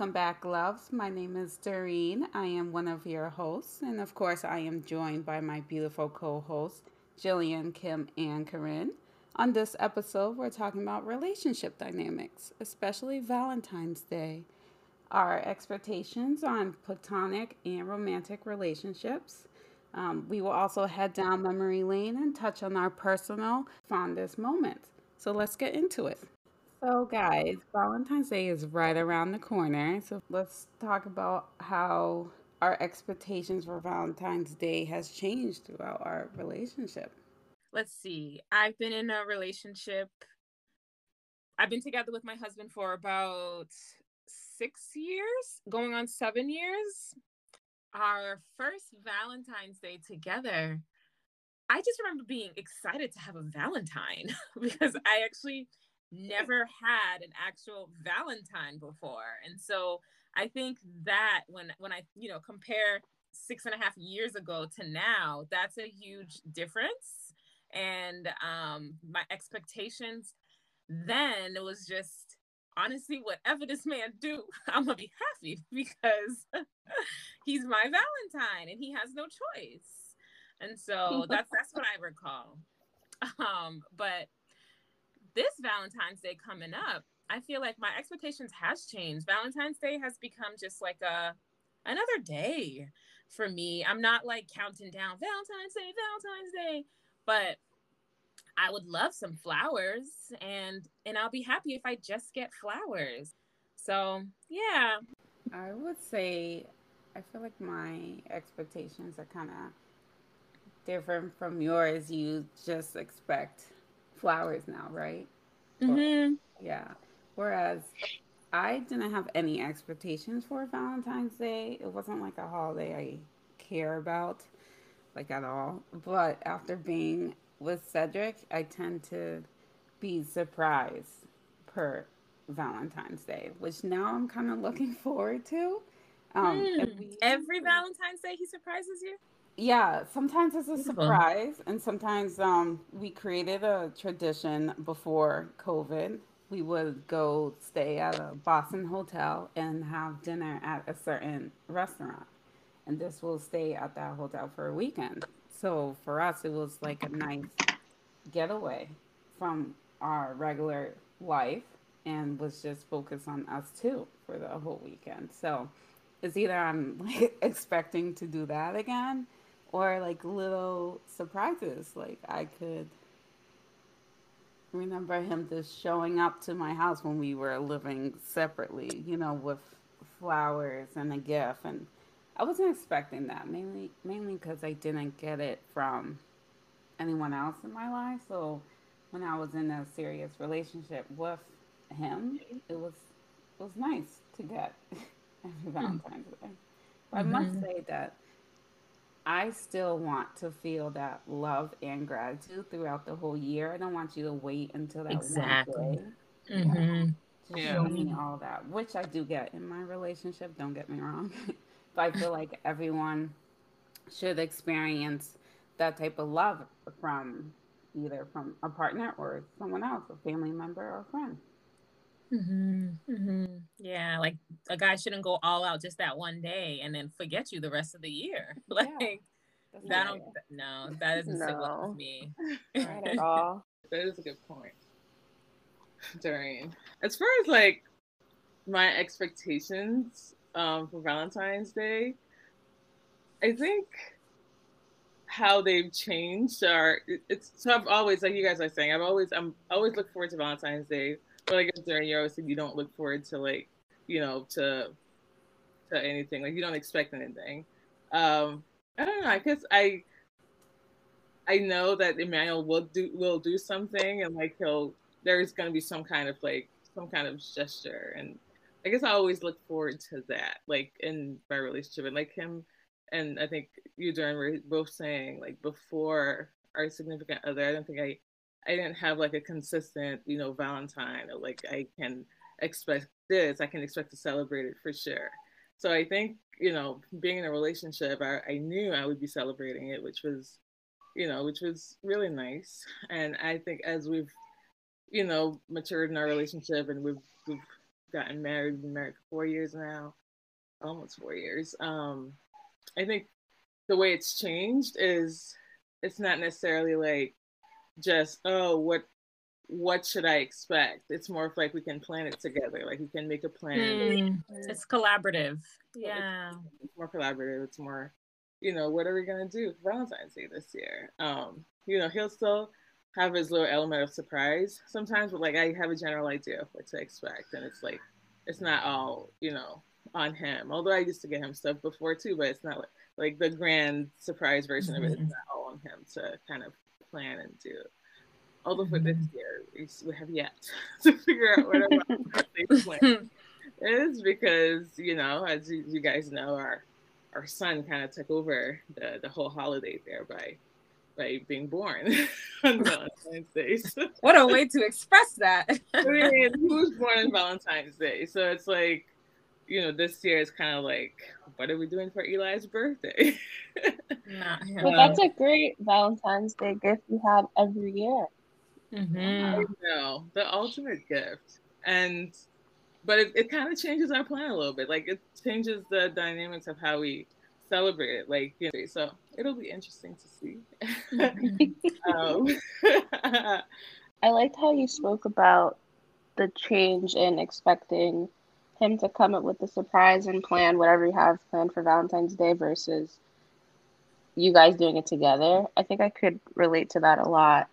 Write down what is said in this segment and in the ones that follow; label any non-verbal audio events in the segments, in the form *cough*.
Welcome back, loves. My name is Doreen. I am one of your hosts, and of course, I am joined by my beautiful co hosts, Jillian, Kim, and Corinne. On this episode, we're talking about relationship dynamics, especially Valentine's Day, our expectations on platonic and romantic relationships. Um, we will also head down memory lane and touch on our personal fondest moments. So let's get into it. So, guys, Valentine's Day is right around the corner. So, let's talk about how our expectations for Valentine's Day has changed throughout our relationship. Let's see. I've been in a relationship. I've been together with my husband for about six years, going on seven years. Our first Valentine's Day together, I just remember being excited to have a Valentine *laughs* because I actually never had an actual Valentine before. And so I think that when when I, you know, compare six and a half years ago to now, that's a huge difference. And um my expectations then it was just honestly whatever this man do *laughs* i'm gonna be happy *laughs* because *laughs* he's my valentine and he has no choice and so that's that's what i recall um but this Valentine's Day coming up, I feel like my expectations has changed. Valentine's Day has become just like a another day for me. I'm not like counting down Valentine's Day, Valentine's Day, but I would love some flowers and and I'll be happy if I just get flowers. So, yeah. I would say I feel like my expectations are kind of different from yours. You just expect flowers now, right? Mm-hmm. yeah. Whereas I didn't have any expectations for Valentine's Day. It wasn't like a holiday I care about, like at all. But after being with Cedric, I tend to be surprised per Valentine's Day, which now I'm kind of looking *laughs* forward to. Um, mm. we, Every Valentine's Day, he surprises you yeah sometimes it's a surprise and sometimes um, we created a tradition before covid. We would go stay at a boston hotel and have dinner at a certain restaurant and this will stay at that hotel for a weekend. So for us it was like a nice getaway from our regular life and was just focused on us too for the whole weekend. So it's either i'm like *laughs* expecting to do that again or like little surprises. Like I could remember him just showing up to my house when we were living separately, you know, with flowers and a gift and I wasn't expecting that mainly mainly cuz I didn't get it from anyone else in my life. So when I was in a serious relationship with him, it was it was nice to get *laughs* every Valentine's Day. Mm-hmm. I must mm-hmm. say that I still want to feel that love and gratitude throughout the whole year. I don't want you to wait until that exactly. one day. Mm-hmm. To yeah. show me all that, which I do get in my relationship. Don't get me wrong, *laughs* but I feel like everyone should experience that type of love from either from a partner or someone else, a family member or a friend. Mm-hmm, mm-hmm. Yeah, like a guy shouldn't go all out just that one day and then forget you the rest of the year. *laughs* Like yeah, that don't no, that doesn't no. sit well with me. *laughs* Not at *laughs* all. That is a good point. Doreen as far as like my expectations um, for Valentine's Day, I think how they've changed are it's so I've always like you guys are saying I've always I'm always look forward to Valentine's Day but I guess Doreen your said you don't look forward to like, you know, to to anything. Like you don't expect anything. Um, I don't know. I guess I I know that Emmanuel will do will do something and like he'll there's gonna be some kind of like some kind of gesture and I guess I always look forward to that, like in my relationship and like him and I think you Darren were both saying like before our significant other, I don't think I I didn't have like a consistent, you know, Valentine like I can expect this, I can expect to celebrate it for sure. So I think, you know, being in a relationship, I, I knew I would be celebrating it, which was, you know, which was really nice. And I think as we've, you know, matured in our relationship and we've, we've gotten married, We've been married for four years now, almost four years. Um, I think the way it's changed is it's not necessarily like just oh what what should I expect? It's more of like we can plan it together. Like we can make a plan. Mm, it's collaborative. Yeah. It's, more collaborative. It's more, you know, what are we gonna do for Valentine's Day this year? Um, you know, he'll still have his little element of surprise sometimes, but like I have a general idea of what to expect, and it's like it's not all you know on him. Although I used to get him stuff before too, but it's not like like the grand surprise version mm-hmm. of it is mm-hmm. not all on him to kind of plan and do. Although for this year, we have yet *laughs* to figure out what our *laughs* birthday plan *laughs* is because you know, as you, you guys know, our our son kind of took over the the whole holiday there by by being born on Valentine's Day. So, what a way to express that. I mean, was born on Valentine's Day, so it's like, you know, this year is kind of like, what are we doing for Eli's birthday? *laughs* Well, that's a great Valentine's Day gift you have every year. Mm-hmm. I know the ultimate gift, and but it, it kind of changes our plan a little bit. Like it changes the dynamics of how we celebrate it. Like you know, so it'll be interesting to see. Mm-hmm. *laughs* um, *laughs* I liked how you spoke about the change in expecting him to come up with the surprise and plan whatever you have planned for Valentine's Day versus you guys doing it together. I think I could relate to that a lot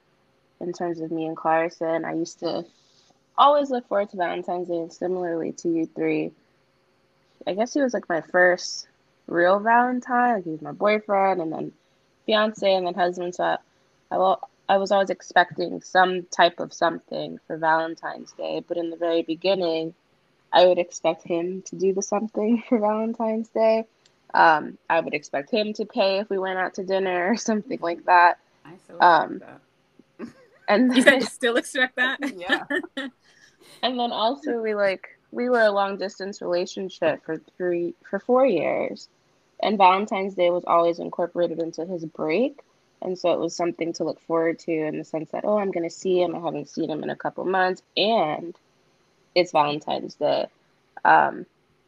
in terms of me and Clarkson. I used to always look forward to Valentine's Day, and similarly to you three. I guess he was like my first real Valentine. Like he was my boyfriend, and then fiance, and then husband. So I, I, will, I was always expecting some type of something for Valentine's Day. But in the very beginning, I would expect him to do the something *laughs* for Valentine's Day. Um, I would expect him to pay if we went out to dinner or *laughs* something like that. I still um, that. And then, *laughs* you guys still expect that? yeah. and then also we like we were a long distance relationship for three for four years, and Valentine's Day was always incorporated into his break, and so it was something to look forward to in the sense that oh I'm gonna see him I haven't seen him in a couple months and it's Valentine's Day. Um,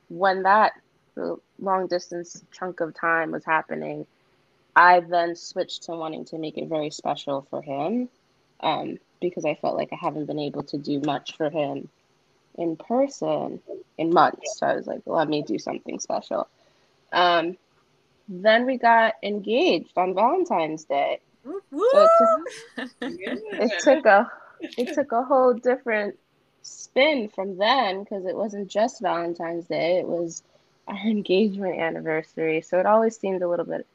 when that long distance chunk of time was happening, I then switched to wanting to make it very special for him um, because I felt like I haven't been able to do much for him in person in months. So I was like, let me do something special. Um, then we got engaged on Valentine's Day. So it, took, *laughs* it took a it took a whole different spin from then because it wasn't just Valentine's Day, it was our *laughs* engagement anniversary. So it always seemed a little bit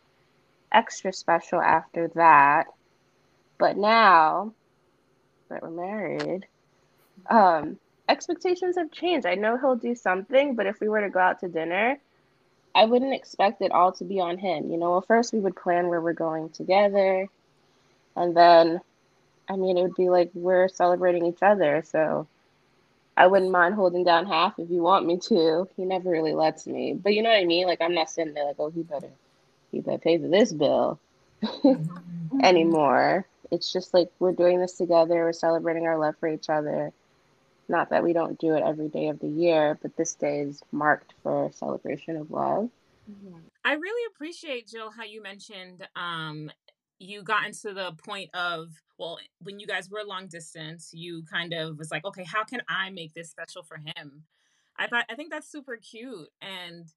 extra special after that. But now that we're married, um, expectations have changed. I know he'll do something, but if we were to go out to dinner, I wouldn't expect it all to be on him. You know, well, first we would plan where we're going together, and then, I mean, it would be like we're celebrating each other. So I wouldn't mind holding down half if you want me to. He never really lets me. But you know what I mean? Like I'm not sitting there like, oh, he better he better pay for this bill *laughs* anymore. It's just like we're doing this together, we're celebrating our love for each other. Not that we don't do it every day of the year, but this day is marked for celebration of love. I really appreciate Jill how you mentioned um you got into the point of well when you guys were long distance you kind of was like okay how can i make this special for him? I thought i think that's super cute and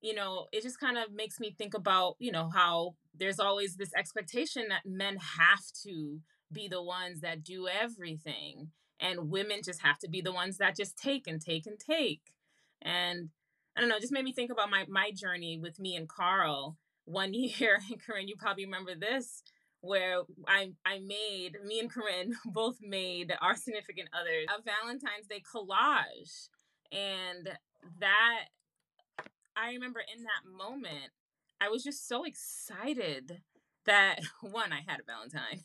you know it just kind of makes me think about you know how there's always this expectation that men have to be the ones that do everything and women just have to be the ones that just take and take and take and i don't know just made me think about my my journey with me and carl one *laughs* year, and Corinne, you probably remember this, where I I made me and Corinne *laughs* both made our significant others a Valentine's Day collage, and that I remember in that moment, I was just so excited that *laughs* one I had a Valentine,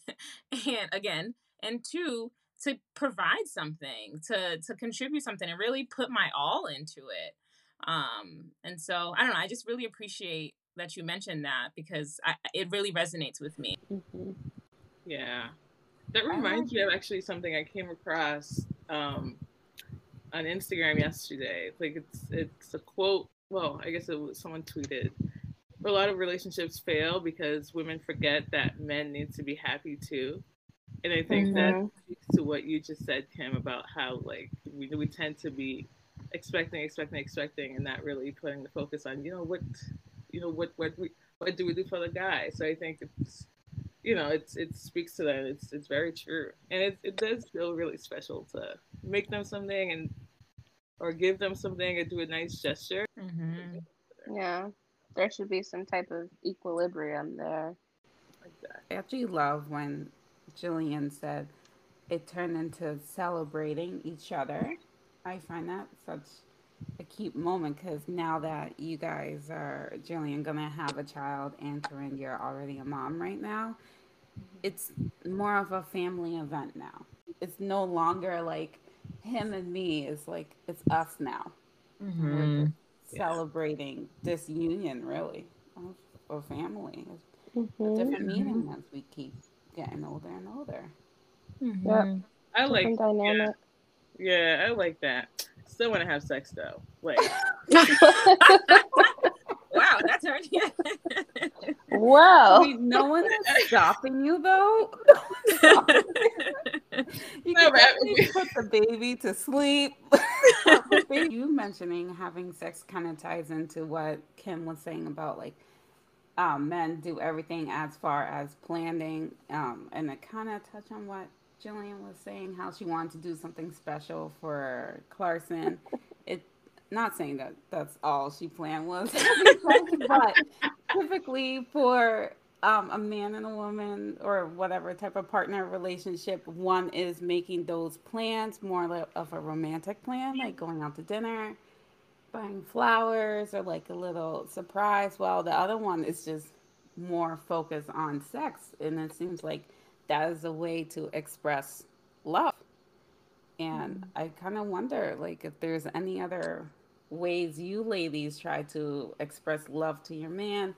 *laughs* and again, and two to provide something to to contribute something and really put my all into it. Um and so i don't know i just really appreciate that you mentioned that because I, it really resonates with me. Mm-hmm. Yeah, that reminds me of actually something I came across. Um, on Instagram yesterday. Like it's it's a quote. Well, I guess it was someone tweeted. A lot of relationships fail because women forget that men need to be happy too. And I think mm-hmm. that speaks to what you just said, Kim, about how like we we tend to be expecting, expecting, expecting, and not really putting the focus on, you know, what you know, what what we what do we do for the guy? So I think it's you know, it's it speaks to that. It's it's very true, and it it does feel really special to make them something and or give them something and do a nice gesture. Mm-hmm. Yeah, there should be some type of equilibrium there. I actually love when Jillian said it turned into celebrating each other. I find that such a cute moment because now that you guys are Jillian gonna have a child and Corinne, you're already a mom right now. It's more of a family event now. It's no longer like him and me. It's like it's us now. Mm-hmm. celebrating this union, really, of, of family. Mm-hmm. A different meaning as we keep getting older and older. Mm-hmm. Yeah, I like dynamic. Yeah, yeah, I like that still want to have sex though. Like, *laughs* wow, that's hard. *laughs* Wow. Wait, no one is stopping you though. *laughs* you no, can put the baby to sleep. you mentioning having sex kind of ties into what Kim was saying about like um, men do everything as far as planning, um, and it kind of touch on what Jillian was saying how she wanted to do something special for Clarkson. It not saying that that's all she planned was, *laughs* but typically for um, a man and a woman or whatever type of partner relationship, one is making those plans more of a romantic plan, like going out to dinner, buying flowers, or like a little surprise. While the other one is just more focused on sex, and it seems like that is a way to express love. And mm-hmm. I kind of wonder, like, if there's any other ways you ladies try to express love to your man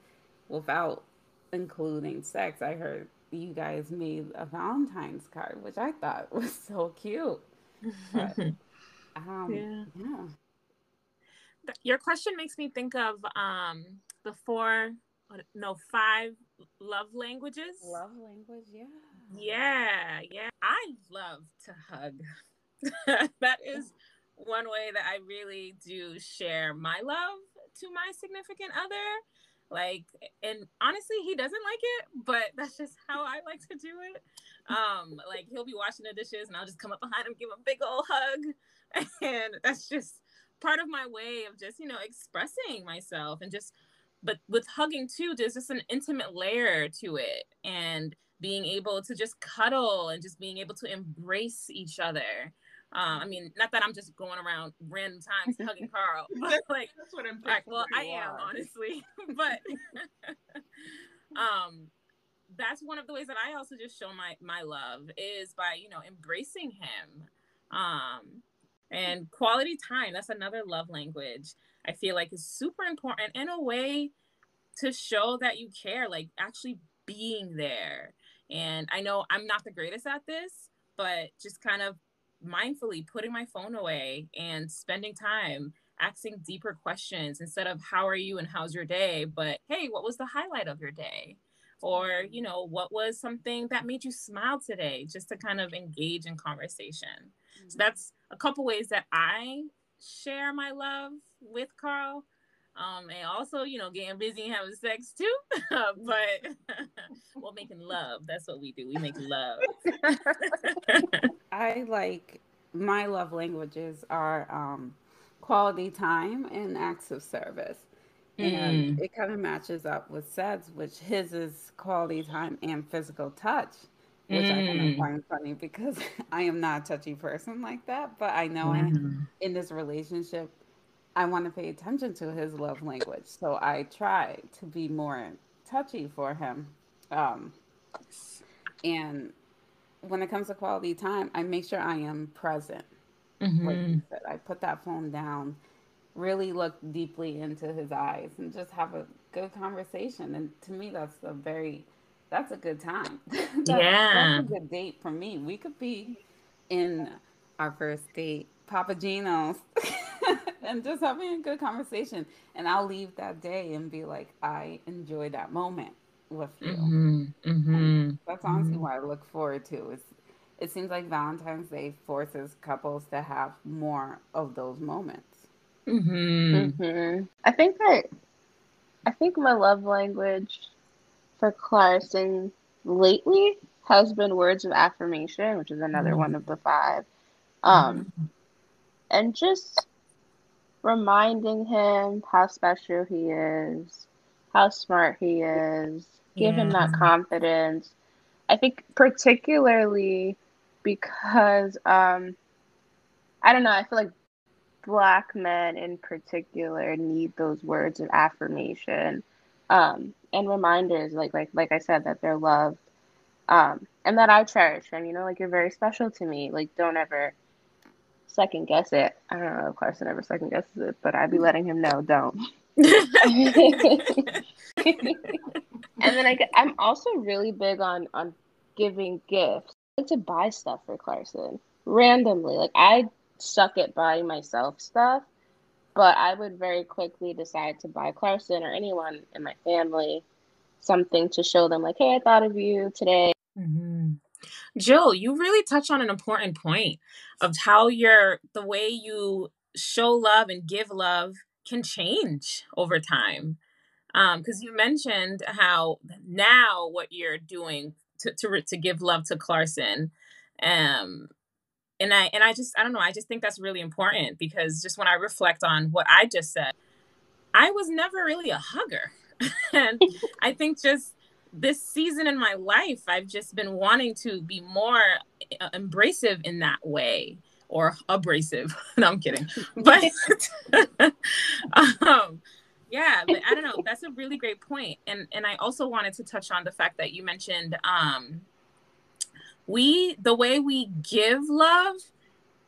without including sex. I heard you guys made a Valentine's card, which I thought *laughs* was so cute. But, *laughs* um, yeah. yeah. Your question makes me think of um, the four, no, five love languages. Love language, yeah. Yeah, yeah. I love to hug. *laughs* that is one way that I really do share my love to my significant other. Like, and honestly, he doesn't like it, but *laughs* that's just how I like to do it. Um, like he'll be washing the dishes and I'll just come up behind him, give him a big old hug. *laughs* And that's just part of my way of just, you know, expressing myself and just but with hugging too, there's just an intimate layer to it. And being able to just cuddle and just being able to embrace each other. Uh, I mean, not that I'm just going around random times *laughs* hugging Carl, but like, that's what I'm like, well, I am honestly, *laughs* but *laughs* um, that's one of the ways that I also just show my my love is by you know embracing him, um, and quality time. That's another love language I feel like is super important in a way to show that you care, like actually being there and I know I'm not the greatest at this, but just kind of mindfully putting my phone away and spending time asking deeper questions instead of how are you and how's your day, but hey, what was the highlight of your day? Or, you know, what was something that made you smile today? Just to kind of engage in conversation. Mm-hmm. So that's a couple ways that I share my love with Carl um, and also, you know, getting busy and having sex too. *laughs* but *laughs* well, making love. That's what we do. We make love. I like my love languages are um, quality time and acts of service. And mm. it kind of matches up with Sed's, which his is quality time and physical touch, which mm. I kind of find funny because *laughs* I am not a touchy person like that. But I know mm. I, mm-hmm. in this relationship, I want to pay attention to his love language. So I try to be more touchy for him. Um, and when it comes to quality time, I make sure I am present. Mm-hmm. Like said, I put that phone down, really look deeply into his eyes, and just have a good conversation. And to me, that's a very, that's a good time. *laughs* that's, yeah, that's a good date for me. We could be in our first date Papa Gino's *laughs* and just having a good conversation. And I'll leave that day and be like, I enjoy that moment with you. Mm-hmm. Mm-hmm. That's honestly mm-hmm. what I look forward to. Is it seems like Valentine's Day forces couples to have more of those moments. Mm-hmm. Mm-hmm. I think that I think my love language for Clarkson lately has been words of affirmation, which is another mm-hmm. one of the five. Um, mm-hmm. and just reminding him how special he is, how smart he is, give yeah. him that confidence. I think particularly because um I don't know, I feel like black men in particular need those words of affirmation um and reminders like like like I said that they're loved um and that I cherish them, you know, like you're very special to me. Like don't ever second guess it. I don't know if Clarkson ever second guesses it, but I'd be letting him know, don't. *laughs* and then I I'm also really big on on giving gifts. I like to buy stuff for Clarkson randomly. Like I suck at buying myself stuff, but I would very quickly decide to buy Clarkson or anyone in my family something to show them, like, hey, I thought of you today. Mm-hmm. Jill, you really touch on an important point of how your the way you show love and give love can change over time because um, you mentioned how now what you're doing to, to, to give love to Clarkson. Um, and I, and I just, I don't know, I just think that's really important because just when I reflect on what I just said, I was never really a hugger. *laughs* and I think just this season in my life, I've just been wanting to be more uh, embracive in that way or abrasive. *laughs* no, I'm kidding. But *laughs* um, yeah but i don't know that's a really great point and and i also wanted to touch on the fact that you mentioned um we the way we give love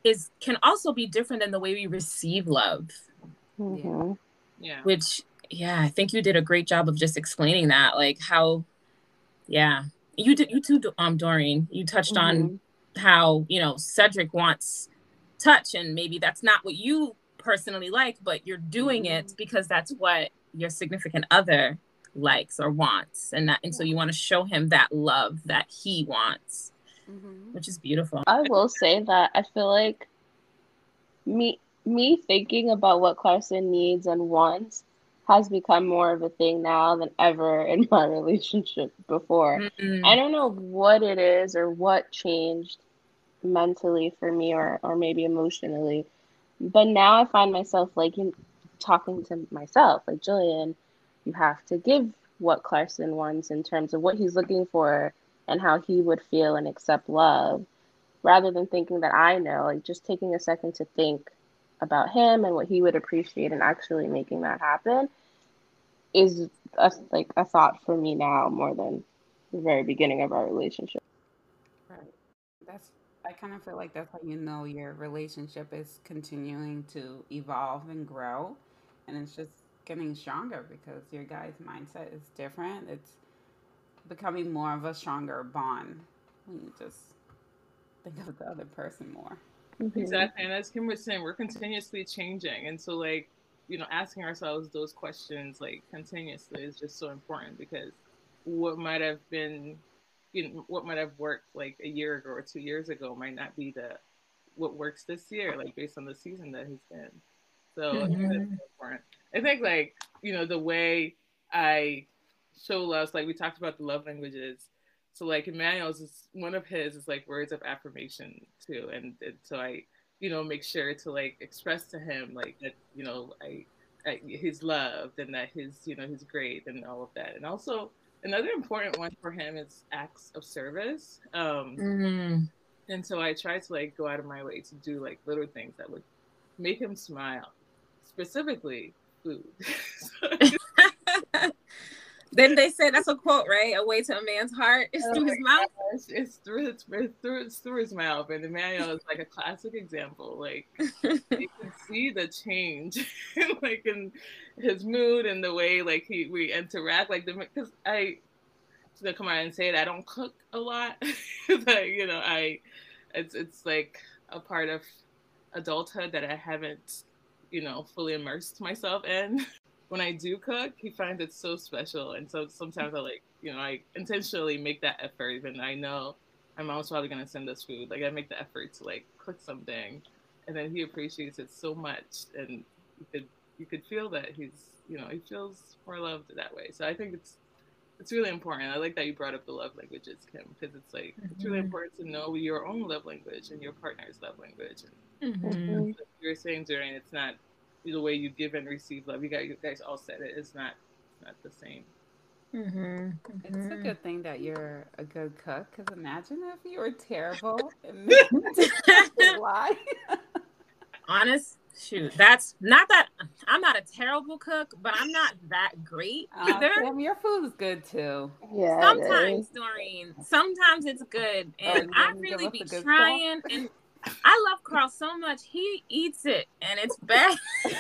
is can also be different than the way we receive love mm-hmm. yeah which yeah i think you did a great job of just explaining that like how yeah you did you too um doreen you touched mm-hmm. on how you know cedric wants touch and maybe that's not what you personally like, but you're doing it mm-hmm. because that's what your significant other likes or wants. And that, and so you want to show him that love that he wants, mm-hmm. which is beautiful. I will say that I feel like me me thinking about what Clarkson needs and wants has become more of a thing now than ever *laughs* in my relationship before. Mm-hmm. I don't know what it is or what changed mentally for me or, or maybe emotionally but now I find myself like in, talking to myself, like Jillian, you have to give what Clarkson wants in terms of what he's looking for and how he would feel and accept love, rather than thinking that I know, like just taking a second to think about him and what he would appreciate and actually making that happen is a, like a thought for me now more than the very beginning of our relationship. Right. That's I kind of feel like that's how you know your relationship is continuing to evolve and grow. And it's just getting stronger because your guys' mindset is different. It's becoming more of a stronger bond when you just think of the other person more. Mm-hmm. Exactly. And as Kim was saying, we're continuously changing. And so, like, you know, asking ourselves those questions, like, continuously is just so important because what might have been you know what might have worked like a year ago or two years ago might not be the what works this year, like based on the season that he's in. So mm-hmm. important. I think like you know the way I show love, like we talked about the love languages. So like Emmanuel's is one of his is like words of affirmation too, and, and so I you know make sure to like express to him like that you know I, I he's loved and that his you know he's great and all of that, and also another important one for him is acts of service. Um, mm-hmm. And so I try to like go out of my way to do like little things that would make him smile, specifically food. *laughs* Then they say that's a quote, right? A way to a man's heart is oh through his mouth. Gosh, it's through it's, through it's through his mouth, and Emmanuel is like a classic example. Like *laughs* you can see the change, *laughs* like in his mood and the way like he we interact. Like the because I to come out and say it, I don't cook a lot. *laughs* but you know, I it's it's like a part of adulthood that I haven't, you know, fully immersed myself in. When I do cook, he finds it so special, and so sometimes I like, you know, I intentionally make that effort, even I know my mom's probably gonna send us food. Like I make the effort to like cook something, and then he appreciates it so much, and you could you could feel that he's, you know, he feels more loved that way. So I think it's it's really important. I like that you brought up the love languages, Kim, because it's like mm-hmm. it's really mm-hmm. important to know your own love language and your partner's love language. And mm-hmm. you're saying, Doreen it's not the way you give and receive love. You guys, you guys all said it. It's not not the same. Mm-hmm. It's a mm-hmm. good thing that you're a good cook. Because imagine if you were terrible *laughs* and lie. *laughs* Honest, shoot, that's not that I'm not a terrible cook, but I'm not that great uh, either. Uh, your food is good too. Yeah. Sometimes, Doreen, sometimes it's good, and I really be trying. Stuff. And I love Carl so much. He eats it, and it's bad. *laughs*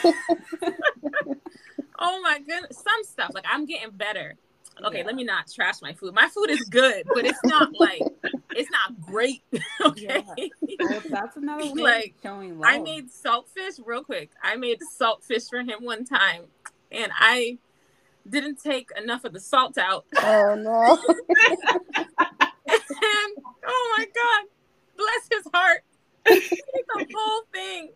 oh my goodness, some stuff like I'm getting better. Okay, yeah. let me not trash my food. My food is good, but it's not like *laughs* it's not great. *laughs* okay, yeah. well, that's another way like showing love. I made saltfish real quick. I made saltfish for him one time, and I didn't take enough of the salt out. Oh no! and oh my god, bless his heart. He ate the whole thing.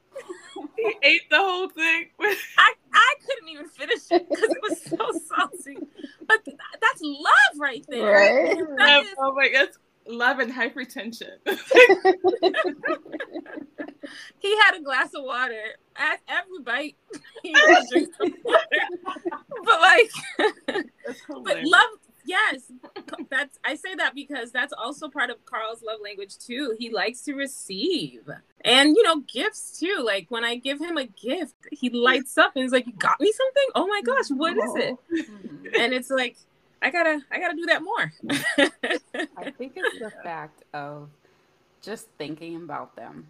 He ate the whole thing. *laughs* I, I couldn't even finish it because it was so salty. But that's love right there. Right? Love, is... Oh my god, love and hypertension. *laughs* *laughs* he had a glass of water at every bite. He would drink some water. But like, but love yes that's i say that because that's also part of carl's love language too. He likes to receive and you know gifts too. Like when i give him a gift he lights up and he's like you got me something? Oh my gosh what is it? Mm-hmm. and it's like i gotta i gotta do that more. I think it's the fact of just thinking about them.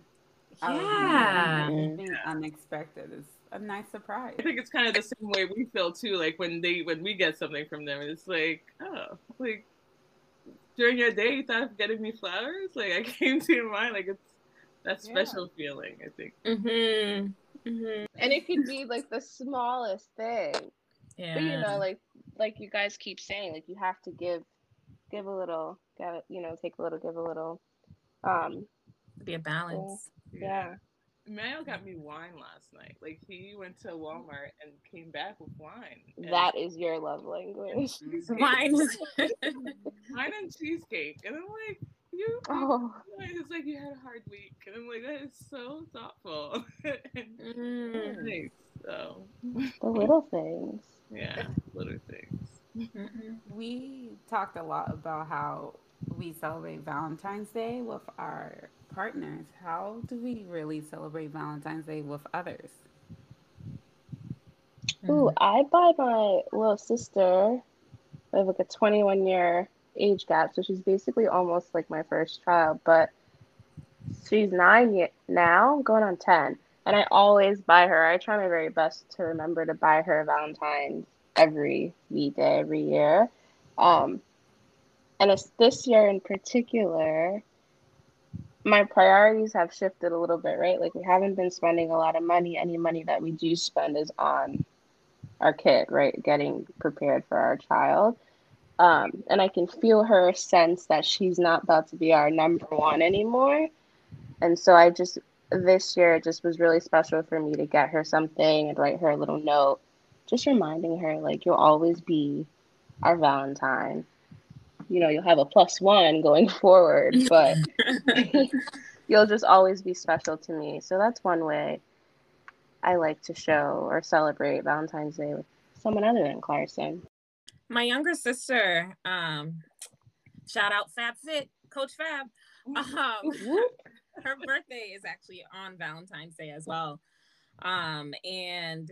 Yeah. anything unexpected is a nice surprise. I think it's kind of the same way we feel too. Like when they when we get something from them, it's like, oh, like during your day, you thought of getting me flowers. Like I *laughs* came to your mind. Like it's that special yeah. feeling. I think. Mm-hmm. Mm-hmm. And it could be *laughs* like the smallest thing. Yeah. But you know, like like you guys keep saying, like you have to give give a little, get you know, take a little, give a little. Um, be a balance. yeah. yeah. Mayo got me wine last night. Like he went to Walmart and came back with wine. That is your love language. *laughs* Wine. *laughs* wine and cheesecake. And I'm like, you *laughs* oh. it's like you had a hard week. And I'm like, that is so thoughtful. mm. nice. So the little things. Yeah, little things. Mm-hmm. We talked a lot about how we celebrate Valentine's Day with our partners, how do we really celebrate Valentine's Day with others? Ooh, I buy my little sister. I have like a 21 year age gap, so she's basically almost like my first child, but she's nine now, going on 10. And I always buy her. I try my very best to remember to buy her Valentine's every week, day, every year. Um, and it's this year in particular, my priorities have shifted a little bit, right? Like we haven't been spending a lot of money. Any money that we do spend is on our kid, right? Getting prepared for our child. Um, and I can feel her sense that she's not about to be our number one anymore. And so I just, this year, it just was really special for me to get her something and write her a little note, just reminding her, like, you'll always be our Valentine you know you'll have a plus one going *laughs* forward but *laughs* you'll just always be special to me. So that's one way i like to show or celebrate valentine's day with someone other than clarkson my younger sister um shout out fab fit coach fab. Um *laughs* her birthday is actually on valentine's day as well. Um and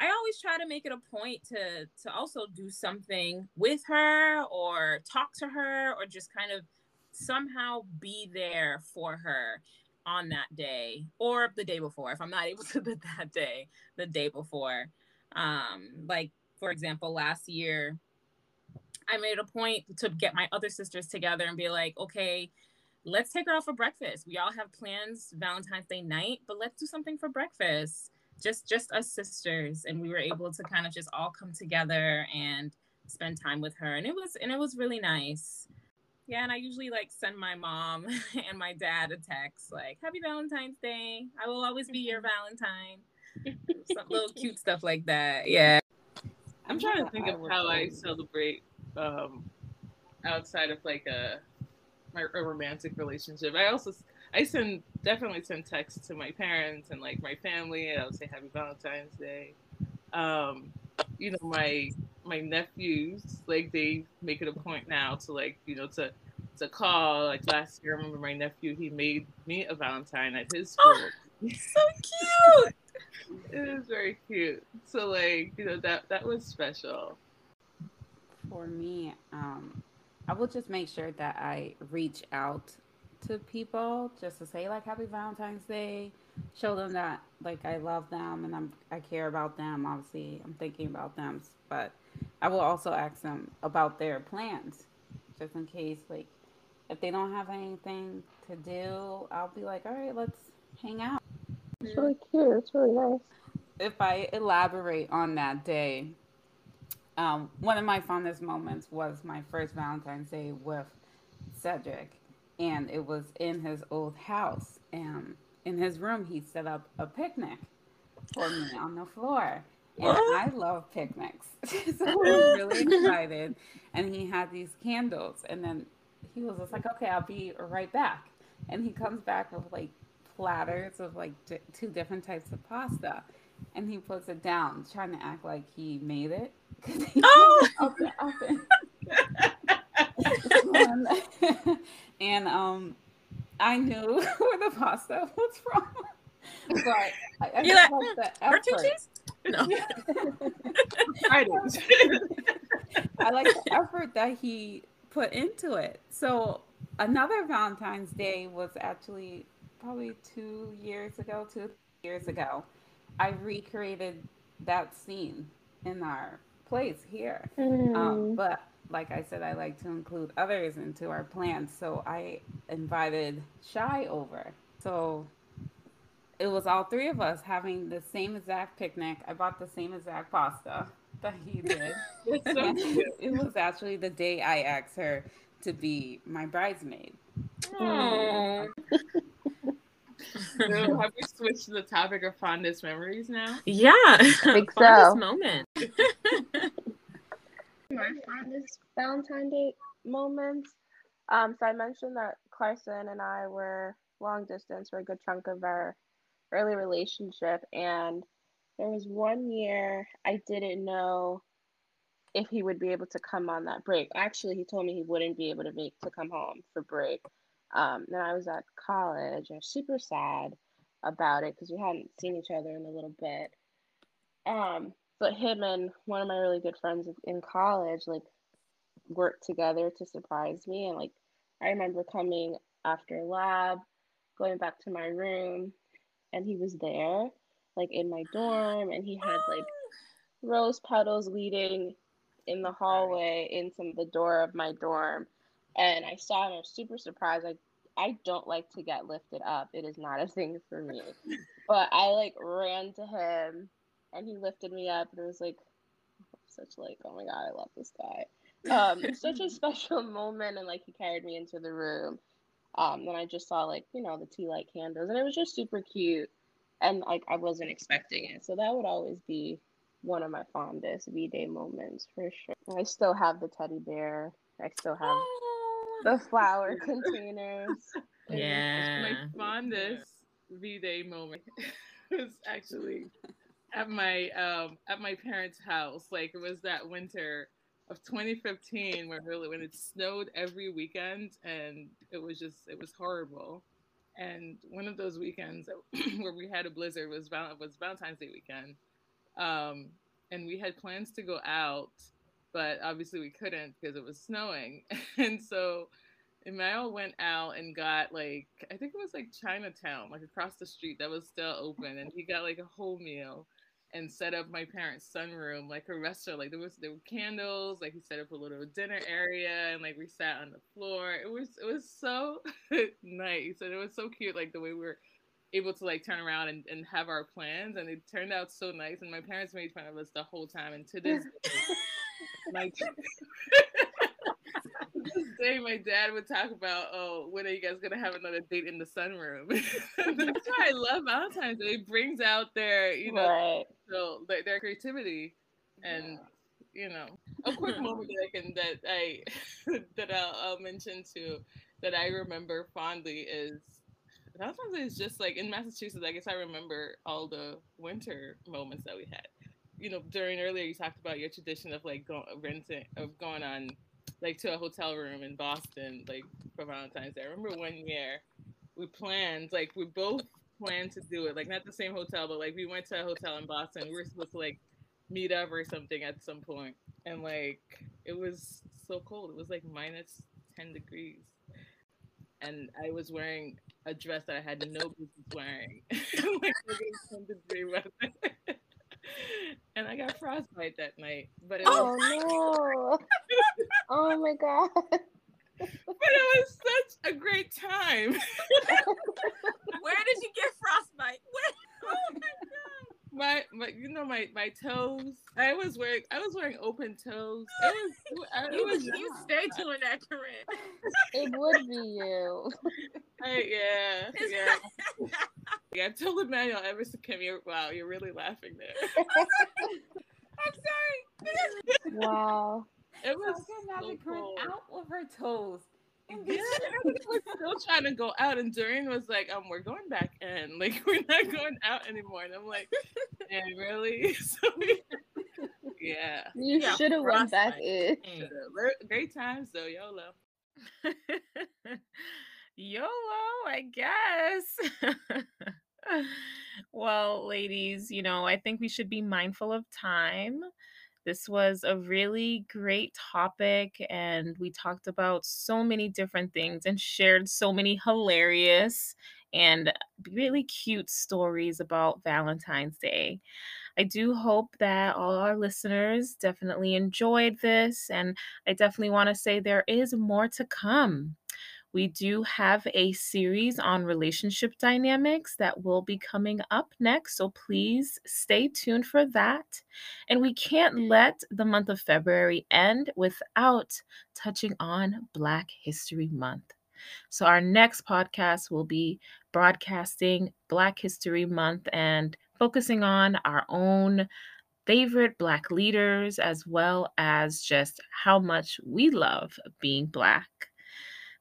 I always try to make it a point to to also do something with her or talk to her or just kind of somehow be there for her on that day or the day before if I'm not able *laughs* to do that day, the day before. Um like for example, last year I made a point to get my other sisters together and be like, okay, let's take her out for breakfast. We all have plans Valentine's Day night, but let's do something for breakfast. Just just us sisters, and we were able to kind of just all come together and spend time with her, and it was and it was really nice. Yeah, and I usually like send my mom *laughs* and my dad a text like "Happy Valentine's Day. I will always be your Valentine." *laughs* Some little cute stuff like that. Yeah. I'm trying to think of how I celebrate um, outside of like a my a romantic relationship. I also I send definitely send texts to my parents and like my family, and I'll say Happy Valentine's Day. Um, you know, my my nephews like they make it a point now to like you know to to call. Like last year, I remember my nephew he made me a Valentine at his school. Oh, so *laughs* cute. it was very cute. So like you know that that was special. For me, um, I will just make sure that I reach out to people just to say like Happy Valentine's Day, show them that like I love them and I'm I care about them. Obviously, I'm thinking about them, but I will also ask them about their plans, just in case like if they don't have anything to do, I'll be like, all right, let's hang out. It's really cute. It's really nice. If I elaborate on that day, um, one of my fondest moments was my first Valentine's Day with Cedric, and it was in his old house. And in his room, he set up a picnic for me on the floor. And I love picnics. *laughs* so I was really excited. And he had these candles. And then he was just like, okay, I'll be right back. And he comes back with like platters of like d- two different types of pasta. And he puts it down, trying to act like he made it *laughs* oh! *laughs* and, *laughs* and um, I knew *laughs* where the pasta *laughs* was from, but I, I you like, like the effort. cheese? No. I I like the effort that he put into it. So another Valentine's Day was actually probably two years ago, two years ago. I recreated that scene in our place here. Mm. Um, but like I said, I like to include others into our plans. So I invited Shy over. So it was all three of us having the same exact picnic. I bought the same exact pasta that he *laughs* did. so it was actually the day I asked her to be my bridesmaid. Oh. so have we switched to the topic of fondest memories now? Yeah, I think fondest so. moment. *laughs* My fondest Valentine Day moments. Um, so I mentioned that Clarkson and I were long distance for a good chunk of our early relationship, and there was one year I didn't know if he would be able to come on that break. Actually, he told me he wouldn't be able to make to come home for break. Um, then I was at college. Was super sad about it because we hadn't seen each other in a little bit. Um, but him and one of my really good friends in college like worked together to surprise me, and like I remember coming after lab, going back to my room, and he was there, like in my dorm, and he had like rose petals leading in the hallway into the door of my dorm and I saw him. I was super surprised. I I don't like to get lifted up. It is not a thing for me. *laughs* But I like ran to him, and he lifted me up, and it was like such like oh my god, I love this guy. Um, *laughs* such a special moment, and like he carried me into the room. Um, then I just saw like you know the tea light candles, and it was just super cute, and like I wasn't expecting it. So that would always be one of my fondest V Day moments for sure. I still have the teddy bear. I still have the flower *laughs* containers. Yeah. My fondest V Day moment *laughs* was actually at my um at my parents' house. Like it was that winter of 2015 where really when it snowed every weekend and it was just it was horrible. And one of those weekends *clears throat* where we had a blizzard was was Valentine's Day weekend. Um, and we had plans to go out but obviously we couldn't because it was snowing. *laughs* and so Emmanuel went out and got like I think it was like Chinatown, like across the street that was still open, and he got like a whole meal. And set up my parents' sunroom like a restaurant. Like there was there were candles. Like he set up a little dinner area, and like we sat on the floor. It was it was so *laughs* nice, and it was so cute. Like the way we were able to like turn around and, and have our plans, and it turned out so nice. And my parents made fun of us the whole time, and to this day, like. *laughs* *laughs* day, my dad would talk about, oh, when are you guys gonna have another date in the sunroom? *laughs* That's why I love Valentine's Day. It brings out their, you know, right. so their, their creativity, and yeah. you know, a quick *laughs* moment that I can that I *laughs* that I'll, I'll mention too that I remember fondly is Valentine's Day is just like in Massachusetts. I guess I remember all the winter moments that we had. You know, during earlier you talked about your tradition of like going renting of going on like to a hotel room in Boston, like for Valentine's Day. I remember one year we planned, like we both planned to do it, like not the same hotel, but like we went to a hotel in Boston. We were supposed to like meet up or something at some point, and like it was so cold. It was like minus ten degrees, and I was wearing a dress that I had no business wearing. *laughs* like, ten degree weather. *laughs* and I got frostbite that night. But it oh no! *laughs* oh my god! But it was such a great time. *laughs* Where did you get frostbite? *laughs* Where? Oh my god! My, my, you know my my toes. I was wearing I was wearing open toes. It was it you, was you stay doing that, Corinne. It would be you. I, yeah, yeah. yeah. I told Emmanuel Everson, Kim, you're wow, you're really laughing there. *laughs* I'm sorry. wow. It was so cool. out with her toes. Yeah, was still trying to go out, and Doreen was like, "Um, we're going back in. Like, *laughs* we're not going out anymore." And I'm like, *laughs* "And really?" So we, yeah, you yeah, should have went back in. Great times though, YOLO. YOLO, I guess. Well, ladies, you know, I think we should be mindful of time. This was a really great topic, and we talked about so many different things and shared so many hilarious and really cute stories about Valentine's Day. I do hope that all our listeners definitely enjoyed this, and I definitely want to say there is more to come. We do have a series on relationship dynamics that will be coming up next, so please stay tuned for that. And we can't let the month of February end without touching on Black History Month. So, our next podcast will be broadcasting Black History Month and focusing on our own favorite Black leaders as well as just how much we love being Black.